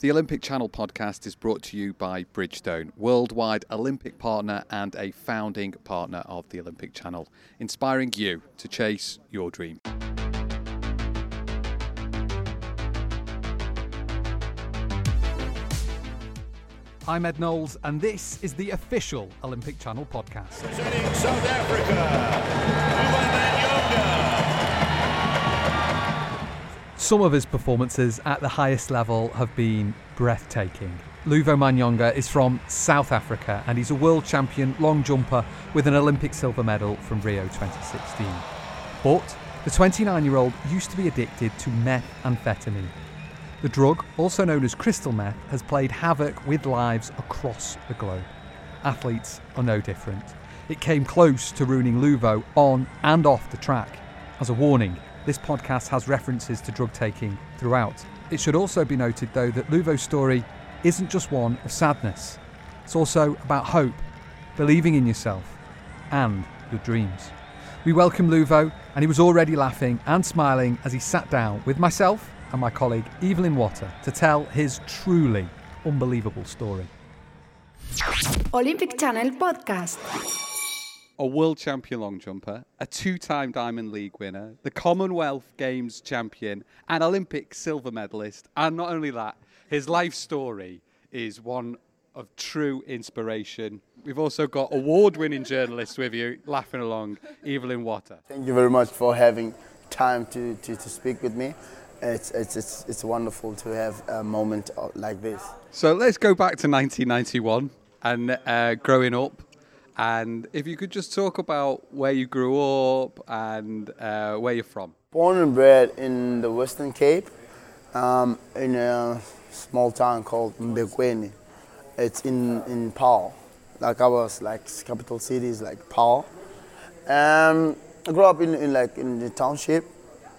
The Olympic Channel podcast is brought to you by Bridgestone, worldwide Olympic partner and a founding partner of the Olympic Channel, inspiring you to chase your dream. I'm Ed Knowles, and this is the official Olympic Channel podcast. Representing South Africa, Some of his performances at the highest level have been breathtaking. Luvo Manyonga is from South Africa and he's a world champion long jumper with an Olympic silver medal from Rio 2016. But the 29 year old used to be addicted to methamphetamine. The drug, also known as crystal meth, has played havoc with lives across the globe. Athletes are no different. It came close to ruining Luvo on and off the track. As a warning, this podcast has references to drug taking throughout. It should also be noted, though, that Luvo's story isn't just one of sadness, it's also about hope, believing in yourself, and your dreams. We welcome Luvo, and he was already laughing and smiling as he sat down with myself and my colleague Evelyn Watta to tell his truly unbelievable story. Olympic Channel Podcast. A world champion long jumper, a two time Diamond League winner, the Commonwealth Games champion, an Olympic silver medalist, and not only that, his life story is one of true inspiration. We've also got award winning journalists with you, laughing along, Evelyn Watta. Thank you very much for having time to, to, to speak with me. It's, it's, it's, it's wonderful to have a moment like this. So let's go back to 1991 and uh, growing up. And if you could just talk about where you grew up and uh, where you're from. Born and bred in the Western Cape, um, in a small town called Mbekweni. It's in, in Paarl. Like I was like capital cities like Paarl. Um, I grew up in, in like in the township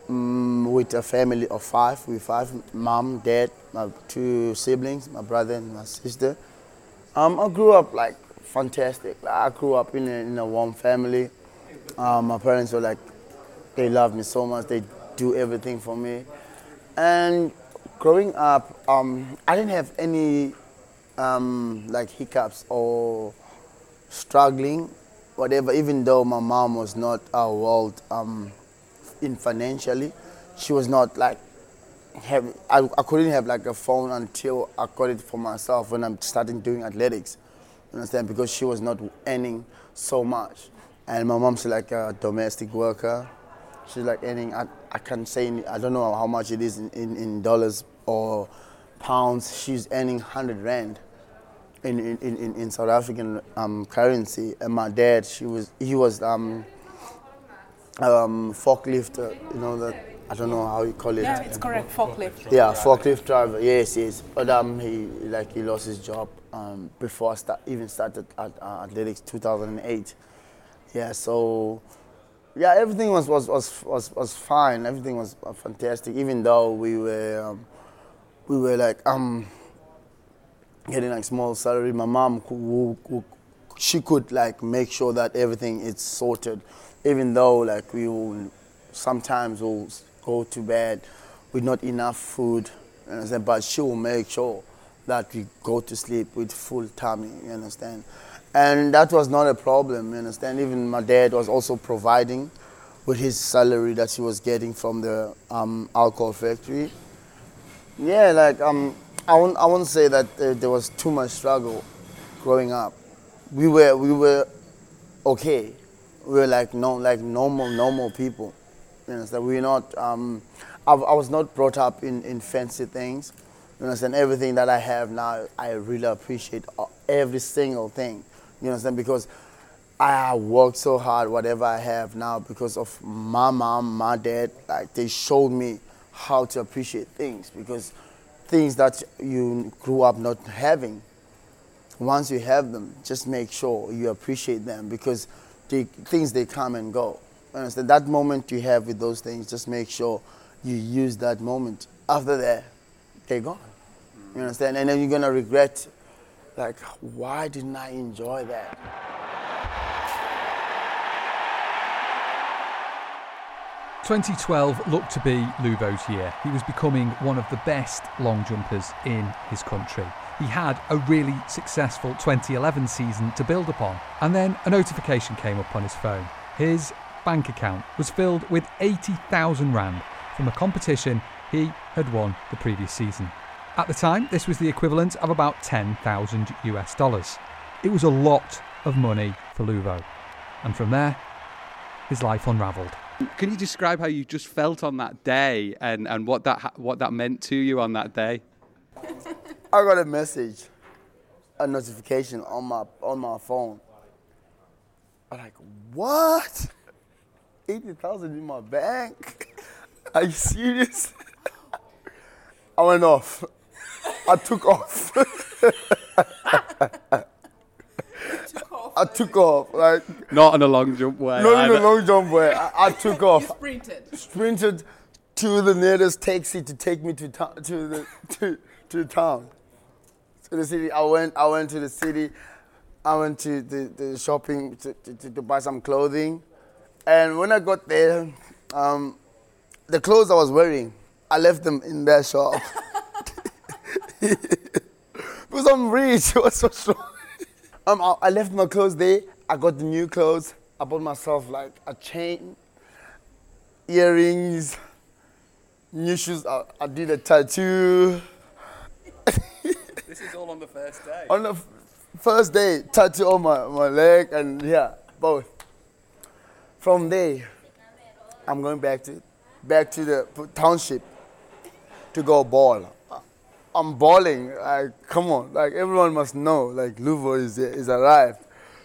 um, with a family of five. We five: mom, dad, my two siblings, my brother and my sister. Um, I grew up like fantastic. I grew up in a, in a warm family. Um, my parents were like, they love me so much. They do everything for me. And growing up, um, I didn't have any um, like hiccups or struggling, whatever. Even though my mom was not a world um, in financially, she was not like have. I, I couldn't have like a phone until I got it for myself when I'm starting doing athletics. Understand? Because she was not earning so much, and my mom's like a domestic worker. She's like earning. I, I can't say. I don't know how much it is in, in, in dollars or pounds. She's earning hundred rand in in, in, in South African um, currency. And my dad, she was he was um, um, forklift. Uh, you know that I don't know how you call it. Yeah, it's correct. Forklift. Yeah, forklift driver. Yes, yes. But um, he like he lost his job um, before I start, even started at uh, athletics 2008. Yeah, so yeah, everything was was was was, was fine. Everything was uh, fantastic. Even though we were um, we were like um getting like small salary. My mom, who, who, she could like make sure that everything is sorted. Even though like we will sometimes will go to bed with not enough food, you understand? But she will make sure that we go to sleep with full tummy, you understand? And that was not a problem, you understand? Even my dad was also providing with his salary that he was getting from the um, alcohol factory. Yeah, like um, I won't, I won't say that uh, there was too much struggle growing up. We were we were okay. We were like no like normal normal people. We were not. Um, I, was not brought up in, in fancy things. You understand? Everything that I have now, I really appreciate every single thing. You understand? Because I worked so hard, whatever I have now, because of my mom, my dad. Like they showed me how to appreciate things because things that you grew up not having. Once you have them, just make sure you appreciate them because the things they come and go. Understand? That moment you have with those things, just make sure you use that moment. After that, they're gone. You mm. understand? And then you're gonna regret, like, why didn't I enjoy that? 2012 looked to be Luvo's year. He was becoming one of the best long jumpers in his country. He had a really successful 2011 season to build upon, and then a notification came up on his phone. His bank account was filled with 80,000 Rand from a competition he had won the previous season. At the time, this was the equivalent of about 10,000 US dollars. It was a lot of money for Luvo. And from there, his life unravelled. Can you describe how you just felt on that day and, and what, that, what that meant to you on that day? I got a message, a notification on my on my phone. I'm like, what? Eighty thousand in my bank? Are you serious? I went off. I took off. I took off. Like Not on a long jump way. not in a long jump way. I, I took off. Sprinted. sprinted to the nearest taxi to take me to town to the to, to town to the city i went i went to the city i went to the, the shopping to, to, to, to buy some clothing and when i got there um, the clothes i was wearing i left them in their shop because i'm rich what's so strong um, I, I left my clothes there i got the new clothes i bought myself like a chain earrings, new shoes. I, I did a tattoo. This is all on the first day. On the f- first day, tattoo on my, my leg and yeah, both. From there, I'm going back to back to the township to go ball. I'm balling. Like, come on, like everyone must know. Like Luvo is is arrived.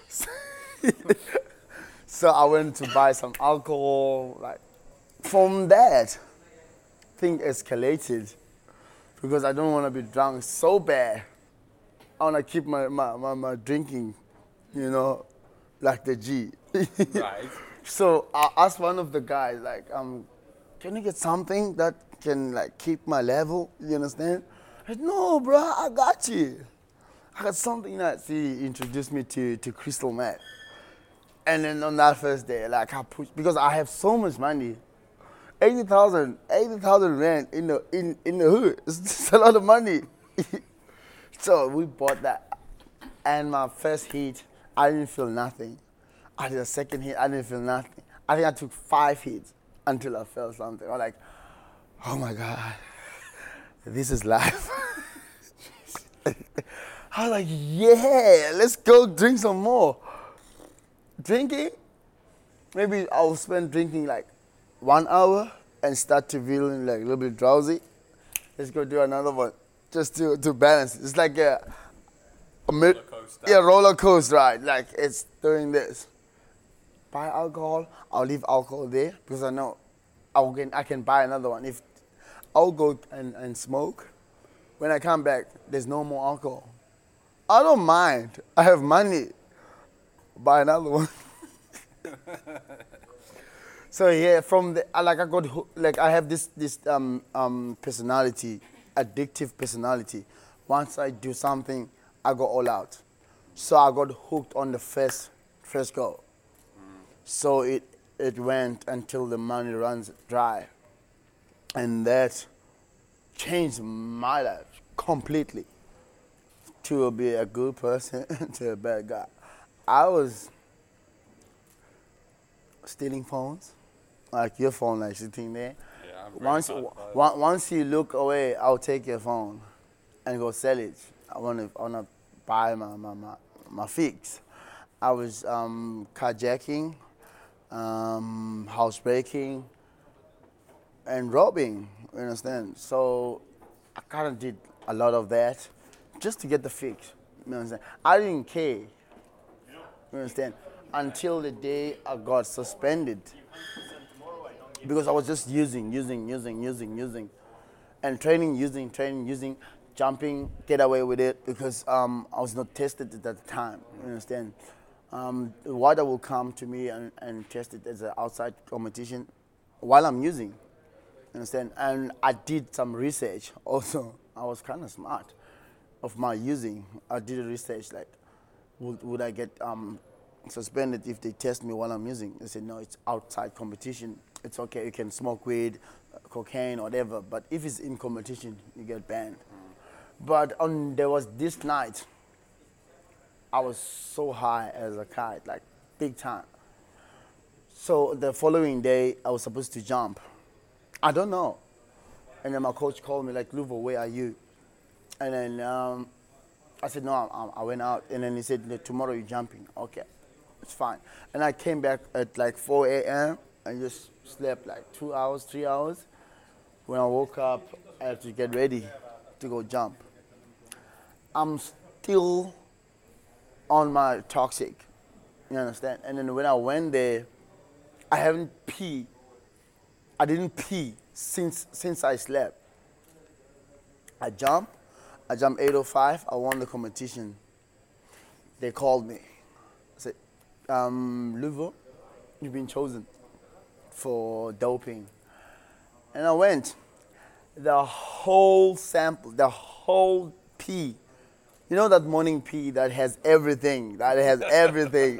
so I went to buy some alcohol. Like from that, thing escalated because I don't want to be drunk so bad. I want to keep my, my, my, my drinking, you know, like the G. Right. So I asked one of the guys, like, um, can you get something that can like keep my level? You understand? I said, no, bro, I got you. I got something that he introduced me to to Crystal Meth. And then on that first day, like I pushed because I have so much money. 80,000, 80,000 rand in the in, in the hood. It's, it's a lot of money. so we bought that. And my first heat, I didn't feel nothing. I did a second hit, I didn't feel nothing. I think I took five hits until I felt something. I'm like, oh my God, this is life. I was like, yeah, let's go drink some more. Drinking, maybe I'll spend drinking like one hour and start to feeling like a little bit drowsy. Let's go do another one just to, to balance. It's like a, a mid, yeah, roller coaster ride. Like it's doing this. Buy alcohol, I'll leave alcohol there because I know I can, I can buy another one. If I'll go and, and smoke, when I come back, there's no more alcohol. I don't mind. I have money. Buy another one. so yeah, from the like I got like I have this this um um personality, addictive personality. Once I do something, I go all out. So I got hooked on the first first go. So it it went until the money runs dry, and that changed my life completely. To be a good person to a bad guy. I was stealing phones, like your phone, like sitting there. Yeah, Once, bad at that. on- once you look away, I'll take your phone and go sell it. I wanna, I wanna buy my, my, my, my fix. I was um, carjacking, um, housebreaking, and robbing. You understand? So I kind of did a lot of that just to get the fix. You understand? I didn't care. You understand? Until the day I got suspended. Because I was just using, using, using, using, using. And training, using, training, using, jumping, get away with it because um, I was not tested at that time. You understand? Um, WADA will come to me and, and test it as an outside competition while I'm using. Understand? And I did some research also. I was kind of smart of my using. I did a research like, would, would I get um, suspended if they test me while I'm using? They said, no, it's outside competition. it's okay. You can smoke weed, uh, cocaine, whatever. But if it's in competition, you get banned. But on there was this night. I was so high as a kite, like big time. So the following day, I was supposed to jump. I don't know. And then my coach called me like, Luvo, where are you? And then um, I said, no, I, I went out. And then he said, tomorrow you're jumping. Okay, it's fine. And I came back at like 4 a.m. and just slept like two hours, three hours. When I woke up, I had to get ready to go jump. I'm still on my toxic. You understand? And then when I went there, I haven't pee. I didn't pee since since I slept. I jumped. I jumped 805. I won the competition. They called me. I said, um, Luvo, you've been chosen for doping. And I went. The whole sample, the whole pee you know that morning pee that has everything, that has everything.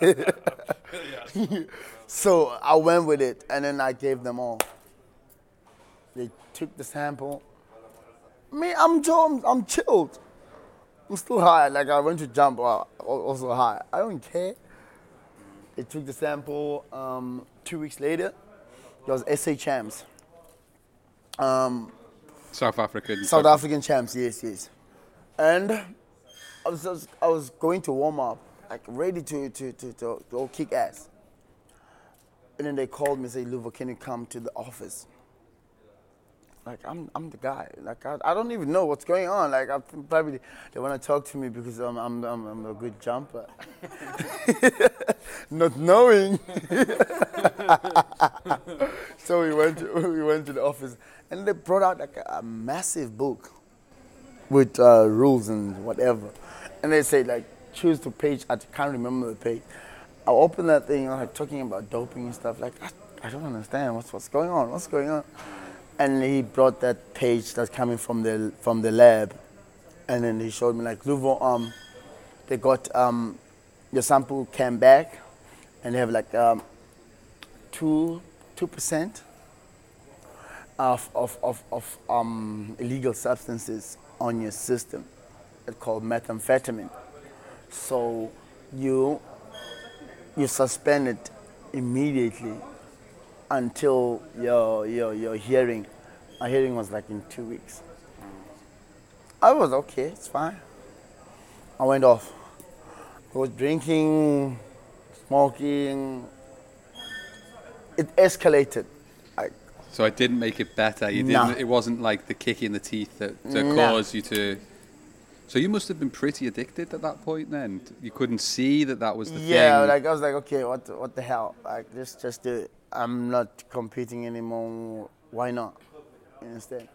so I went with it and then I gave them all. They took the sample. Me, I'm I'm, I'm chilled. I'm still high. Like I went to jump, uh, also high. I don't care. They took the sample. Um, two weeks later, it was SA champs. Um, South African. South African champs. Yes, yes. And I was just, I was going to warm up, like ready to to to, to, to kick ass. And then they called me and said, Luvo, can you come to the office? Like I'm I'm the guy. Like I, I don't even know what's going on. Like I probably they want to talk to me because I'm I'm I'm, I'm a good jumper. Not knowing. so we went to, we went to the office and they brought out like a, a massive book with uh, rules and whatever. And they say like choose the page. I can't remember the page. I open that thing, like talking about doping and stuff. Like I, I don't understand what's what's going on. What's going on? And he brought that page that's coming from the from the lab, and then he showed me like Luvo, um, they got um, your sample came back, and they have like um, two two percent of of of, of um, illegal substances on your system. It's called methamphetamine. So you you suspend it immediately until your your your hearing. My hearing was like in two weeks. I was okay, it's fine. I went off. I was drinking, smoking. It escalated. So it didn't make it better. You didn't. No. It wasn't like the kick in the teeth that, that No. caused you to. So you must have been pretty addicted at that point. Then you couldn't see that that was the yeah, thing. Yeah, like I was like, okay, what the, what the hell? Like just just do it. I'm not competing anymore. Why not? You understand?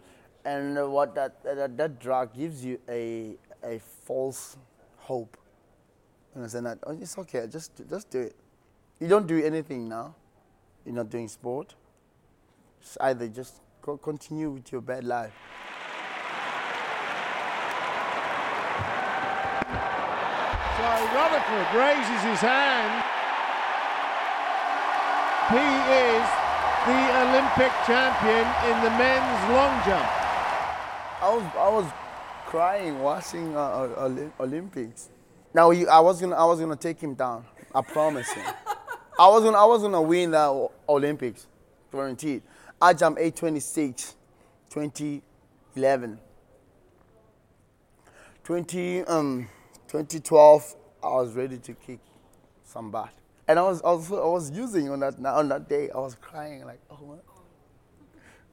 And what that, that that drug gives you a a false hope. You understand that? Oh, it's okay. Just just do it. You don't do anything now. You're not doing sport. It's either just continue with your bad life. So Rutherford raises his hand. He is the Olympic champion in the men's long jump. I was I was crying watching uh, uh, Olympics. Now you, I was gonna I was gonna take him down. I promise him. I was gonna I was gonna win the Olympics, guaranteed. I jumped 826, 2011. 20 um 2012 I was ready to kick some butt. And I was also I was using on that on that day I was crying like oh what?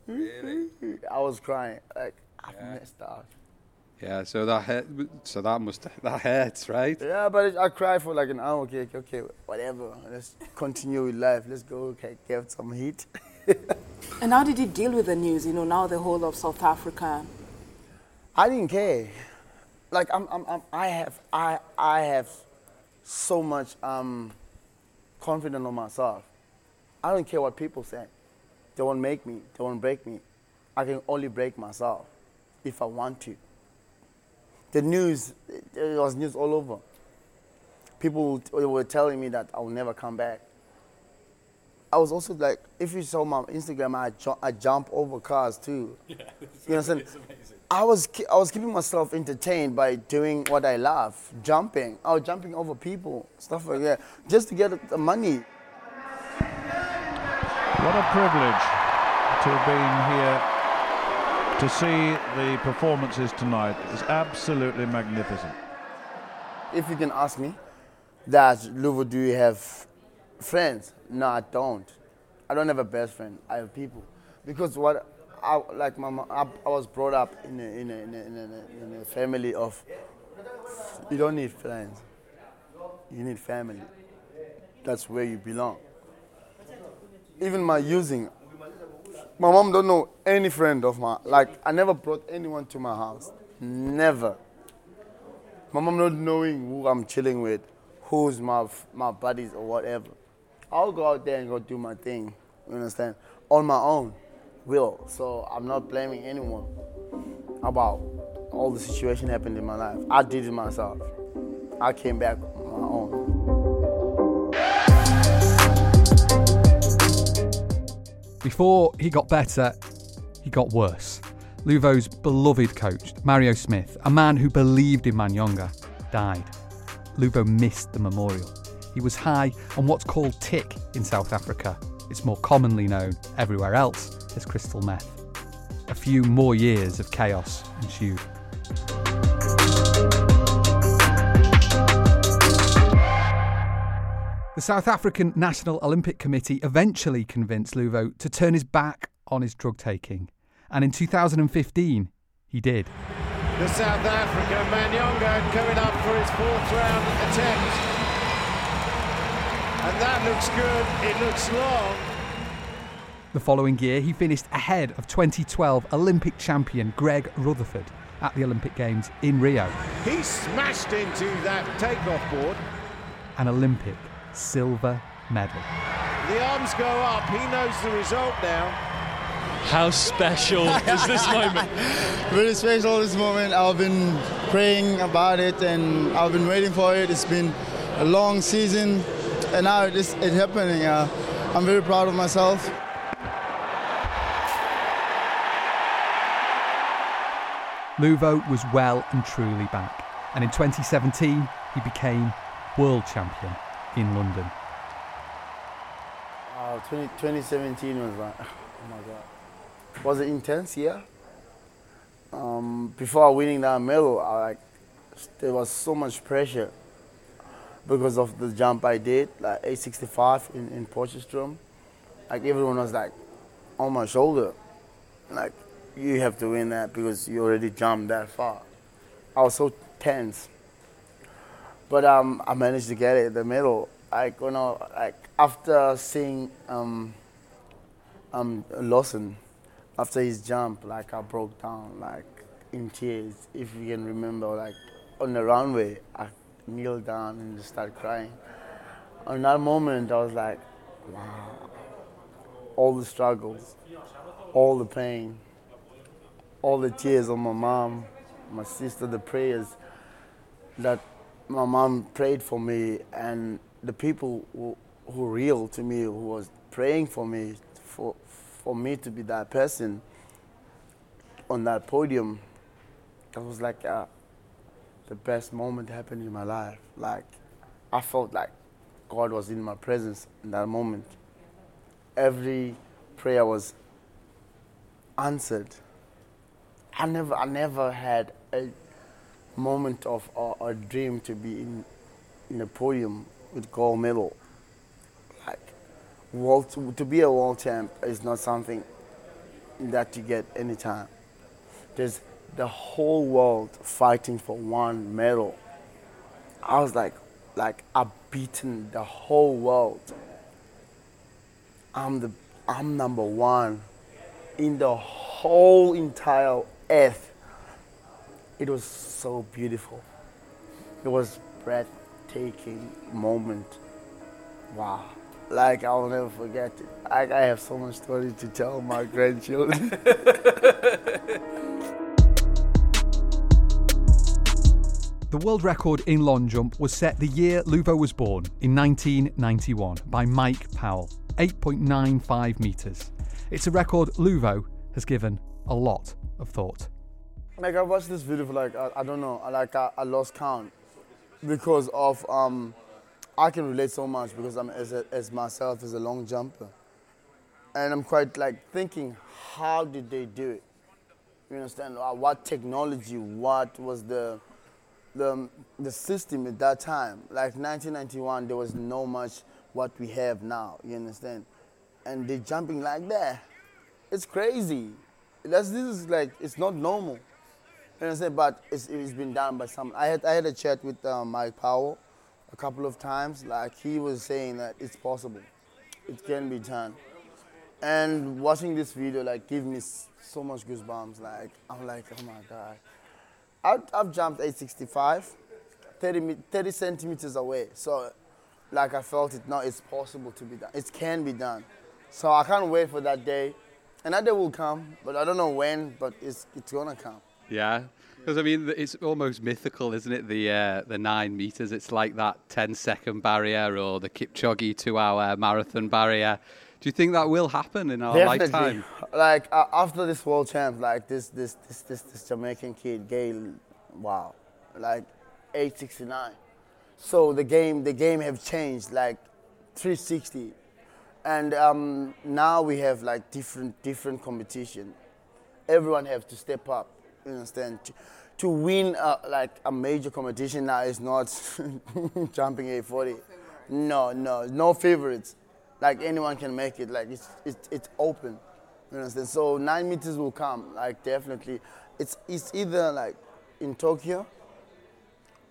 I was crying like I've messed up. yeah. So that hurt, so that must that hurts, right? Yeah, but it, I cried for like an hour. Okay, okay, okay, whatever. Let's continue with life. Let's go. Okay, get some heat. And how did you deal with the news? You know, now the whole of South Africa. I didn't care. Like I'm, I'm, I'm I have, I, I have so much um, confidence on myself. I don't care what people say. They won't make me. They won't break me. I can only break myself if I want to. The news, there was news all over. People were telling me that I will never come back. I was also like, if you saw my Instagram, I, ju- I jump over cars too. Yeah, you understand? I was ki- I was keeping myself entertained by doing what I love, jumping. I was jumping over people, stuff like that, just to get the money. What a privilege to have been here to see the performances tonight. It's absolutely magnificent. If you can ask me, that Luvo, do you have friends? No, I don't. I don't have a best friend. I have people, because what I like, my mom, I, I was brought up in a, in, a, in, a, in, a, in a family of you don't need friends, you need family. That's where you belong. Even my using, my mom don't know any friend of mine. Like I never brought anyone to my house. Never. My mom not knowing who I'm chilling with, who's my my buddies or whatever. I'll go out there and go do my thing. You understand? On my own will. So I'm not blaming anyone about all the situation happened in my life. I did it myself. I came back on my own. Before he got better, he got worse. Luvo's beloved coach, Mario Smith, a man who believed in Manyonga, died. Luvo missed the memorial. He was high on what's called tick in South Africa. It's more commonly known everywhere else as crystal meth. A few more years of chaos ensued. The South African National Olympic Committee eventually convinced Luvo to turn his back on his drug taking. And in 2015, he did. The South African Manyonga coming up for his fourth round attempt. And that looks good. It looks long. The following year, he finished ahead of 2012 Olympic champion Greg Rutherford at the Olympic Games in Rio, He smashed into that takeoff board. an Olympic silver medal. The arms go up. He knows the result now. How special is this moment? Really special this moment. I've been praying about it and I've been waiting for it. It's been a long season and now it's, it's happening. Uh, I'm very proud of myself. Luvo was well and truly back, and in 2017 he became world champion in London. Uh, 20, 2017 was like, oh my god, was it intense? Yeah. Um, before winning that medal, I like there was so much pressure because of the jump I did, like 865 in in Potchefstroom. Like everyone was like on my shoulder, like you have to win that because you already jumped that far. I was so tense, but um, I managed to get it, the medal. Like you know, like after seeing um, um, Lawson, after his jump, like I broke down, like in tears. If you can remember, like on the runway, I kneeled down and just started crying. On that moment, I was like, wow, all the struggles, all the pain, all the tears of my mom, my sister, the prayers that my mom prayed for me, and the people who, who real to me, who was praying for me, for, for me to be that person on that podium, that was like uh, the best moment happened in my life. Like, I felt like God was in my presence in that moment. Every prayer was answered. I never, I never had a moment of or a dream to be in, in a podium with gold medal. Like, world to, be a world champ is not something that you get anytime. There's the whole world fighting for one medal. I was like, like I've beaten the whole world. I'm the, I'm number one in the whole entire earth. It was so beautiful. It was breathtaking moment. Wow. Like I'll never forget it. Like I have so much story to tell my grandchildren. The world record in long jump was set the year Luvo was born, in 1991, by Mike Powell. 8.95 metres. It's a record Luvo has given a lot of thought. Like I watched this video for like I, I don't know, like I, I lost count because of um, I can relate so much because I'm as, a, as myself as a long jumper, and I'm quite like thinking, how did they do it? You understand? What technology? What was the the the system at that time? Like 1991, there was no much what we have now. You understand? And they're jumping like that. It's crazy. That's this is like it's not normal. You understand? But it's, it's been done by some. I had I had a chat with uh, Mike Powell a couple of times. Like he was saying that it's possible, it can be done. And watching this video like give me so much goosebumps. Like I'm like, oh my god. I've, I've jumped 865, 30, 30 centimeters away. So, like I felt it now, it's possible to be done. It can be done. So I can't wait for that day. And that day will come, but I don't know when, but it's, it's gonna come. Yeah, because I mean, it's almost mythical, isn't it? The uh, the nine meters. It's like that 10 second barrier or the Kipchoge two hour marathon barrier. Do you think that will happen in our Definitely. lifetime? Like uh, after this world champ, like this, this, this, this, this Jamaican kid, Gayle, wow, like 869. So the game, the game have changed like 360, and um, now we have like different, different competition. Everyone have to step up. You understand? To, to win uh, like a major competition now is not jumping 840. No, no, no favorites. Like anyone can make it. Like it's it's, it's open. You understand? So nine meters will come. Like definitely, it's it's either like in Tokyo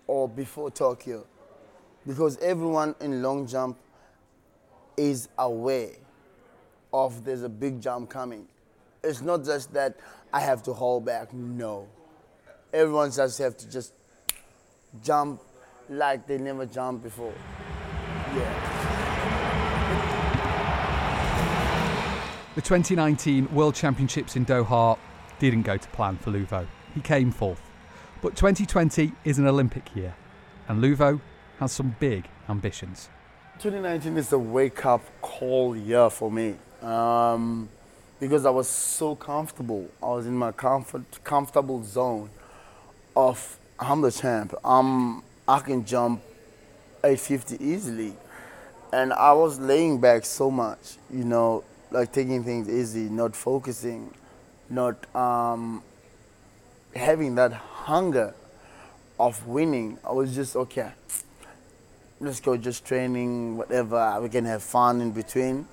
or before Tokyo, because everyone in long jump is aware of there's a big jump coming. It's not just that I have to hold back. No, everyone just have to just jump like they never jumped before. Yeah. The 2019 World Championships in Doha didn't go to plan for Luvo. He came fourth. But 2020 is an Olympic year, and Luvo has some big ambitions. 2019 is a wake up call year for me um, because I was so comfortable. I was in my comfort, comfortable zone of I'm the champ. I'm, I can jump 850 easily. And I was laying back so much, you know, like taking things easy, not focusing, not um, having that hunger of winning. I was just, okay, let's go just training, whatever. We can have fun in between.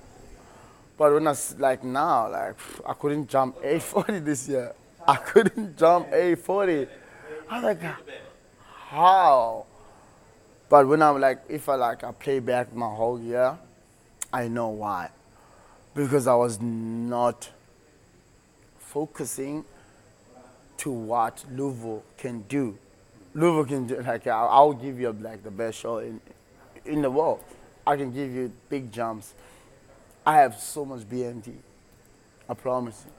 But when I like now, like I couldn't jump 840 this year. I couldn't jump 840. I was like, how? But when I'm like, if I like, I play back my whole year, I know why. Because I was not focusing to what Luvo can do. Luvo can do like I'll, I'll give you like the best show in in the world. I can give you big jumps. I have so much BMT. I promise you.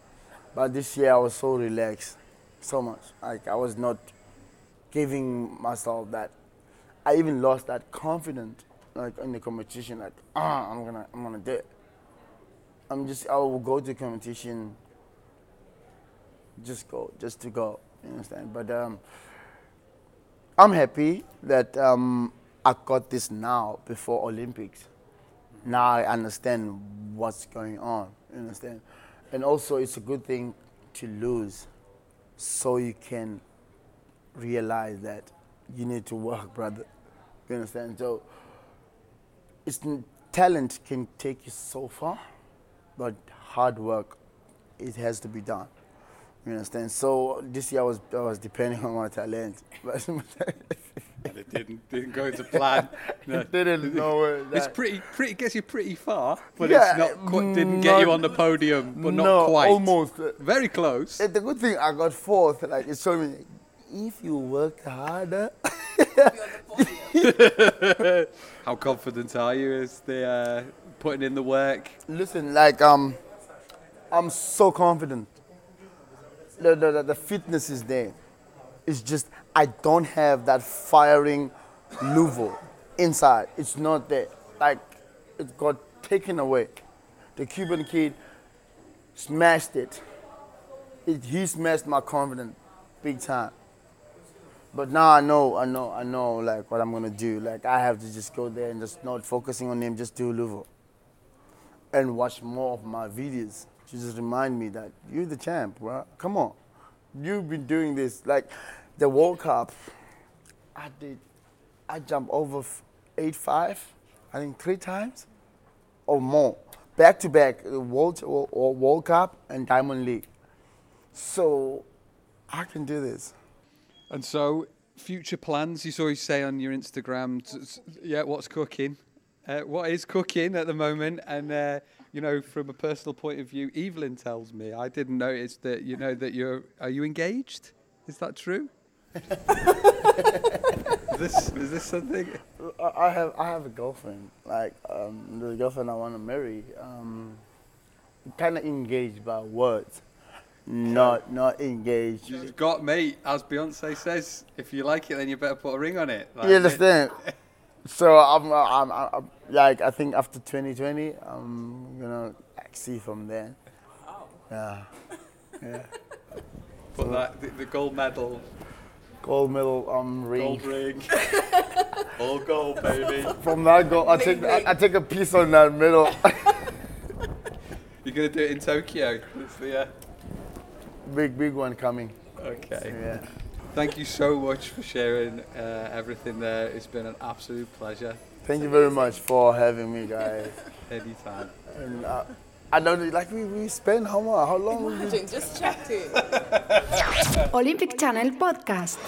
But this year I was so relaxed, so much. Like I was not giving myself that. I even lost that confidence, like in the competition. Like ah, I'm gonna, I'm gonna do it. I'm just, I will go to competition. Just go, just to go. You understand? But um, I'm happy that um, I got this now before Olympics. Now I understand what's going on. You understand? And also, it's a good thing to lose, so you can realize that you need to work, brother. You understand? So, it's talent can take you so far, but hard work, it has to be done. You understand? So this year I was I was depending on my talent, but it didn't didn't go to plan. No. it didn't know where It's pretty pretty gets you pretty far, but Yeah, it's not quite, didn't get you on the podium, but not no, quite. almost. Very close. And the good thing I got fourth. Like it showed me, if you work harder, How confident are you as the uh, putting in the work? listen, like um, I'm so confident. The, the, the, fitness is there. It's just I don't have that firing Luvo inside. It's not there. Like it got taken away. the Cuban kid smashed it. it. He smashed my confidence big time. But now I know, I know, I know, like what I'm gonna do. Like I have to just go there and just not focusing on him, just do Luvo, and watch more of my videos to just remind me that you're the champ, bro. Come on, you've been doing this. Like the World Cup, I did, I jumped over eight five, I think three times, or more, back to back, World or, or World Cup and Diamond League. So I can do this. And so, future plans. You saw you say on your Instagram, t- s- yeah, what's cooking? Uh, what is cooking at the moment? And uh, you know, from a personal point of view, Evelyn tells me I didn't notice that you know that you're. Are you engaged? Is that true? is this is this something? I I have I have a girlfriend. Like um, the girlfriend I want to marry. Um, kind of engaged by words, not not engaged. You've got me, as Beyonce says. If you like it, then you better put a ring on it. Like, You understand? so I'm, I'm, I'm, I'm like I think after 2020, I'm gonna see from there. Yeah, yeah. Put that the, the gold medal, Gold medal um ring. gold ring, all gold, baby. From that gold, I take I, I take a piece on that medal. You're gonna do it in Tokyo. It's the, uh, big big one coming. okay. Yeah. Thank you so much for sharing uh, everything there. It's been an absolute pleasure. Thank you very much for having me, guys. Anytime. And uh, I know, like we, we spent how much, how long? we- Imagine, just checked it. Olympic Channel Podcast.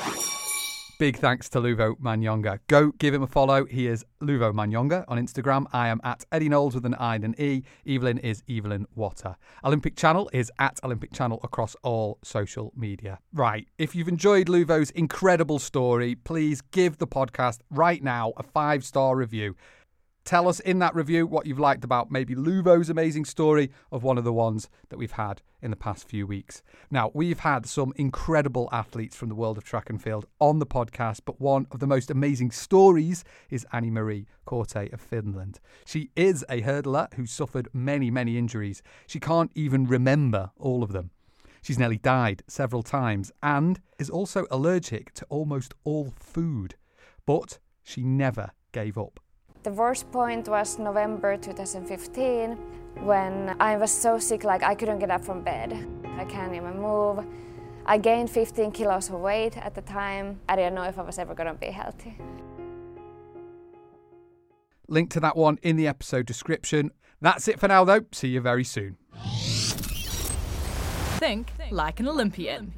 Big thanks to Luvo Manyonga. Go give him a follow. He is Luvo Manyonga on Instagram. I am at Eddie Knowles with an I and an E. Evelyn is Evelyn Watta. Olympic Channel is at Olympic Channel across all social media. Right. If you've enjoyed Luvo's incredible story, please give the podcast right now a five star review. Tell us in that review what you've liked about maybe Luvo's amazing story of one of the ones that we've had in the past few weeks. Now, we've had some incredible athletes from the world of track and field on the podcast, but one of the most amazing stories is Annie Marie Corte of Finland. She is a hurdler who suffered many, many injuries. She can't even remember all of them. She's nearly died several times and is also allergic to almost all food. But she never gave up. The worst point was November 2015 when I was so sick like I couldn't get up from bed. I can't even move. I gained 15 kilos of weight at the time. I didn't know if I was ever going to be healthy. Link to that one in the episode description. That's it for now, though. See you very soon. Think like an Olympian.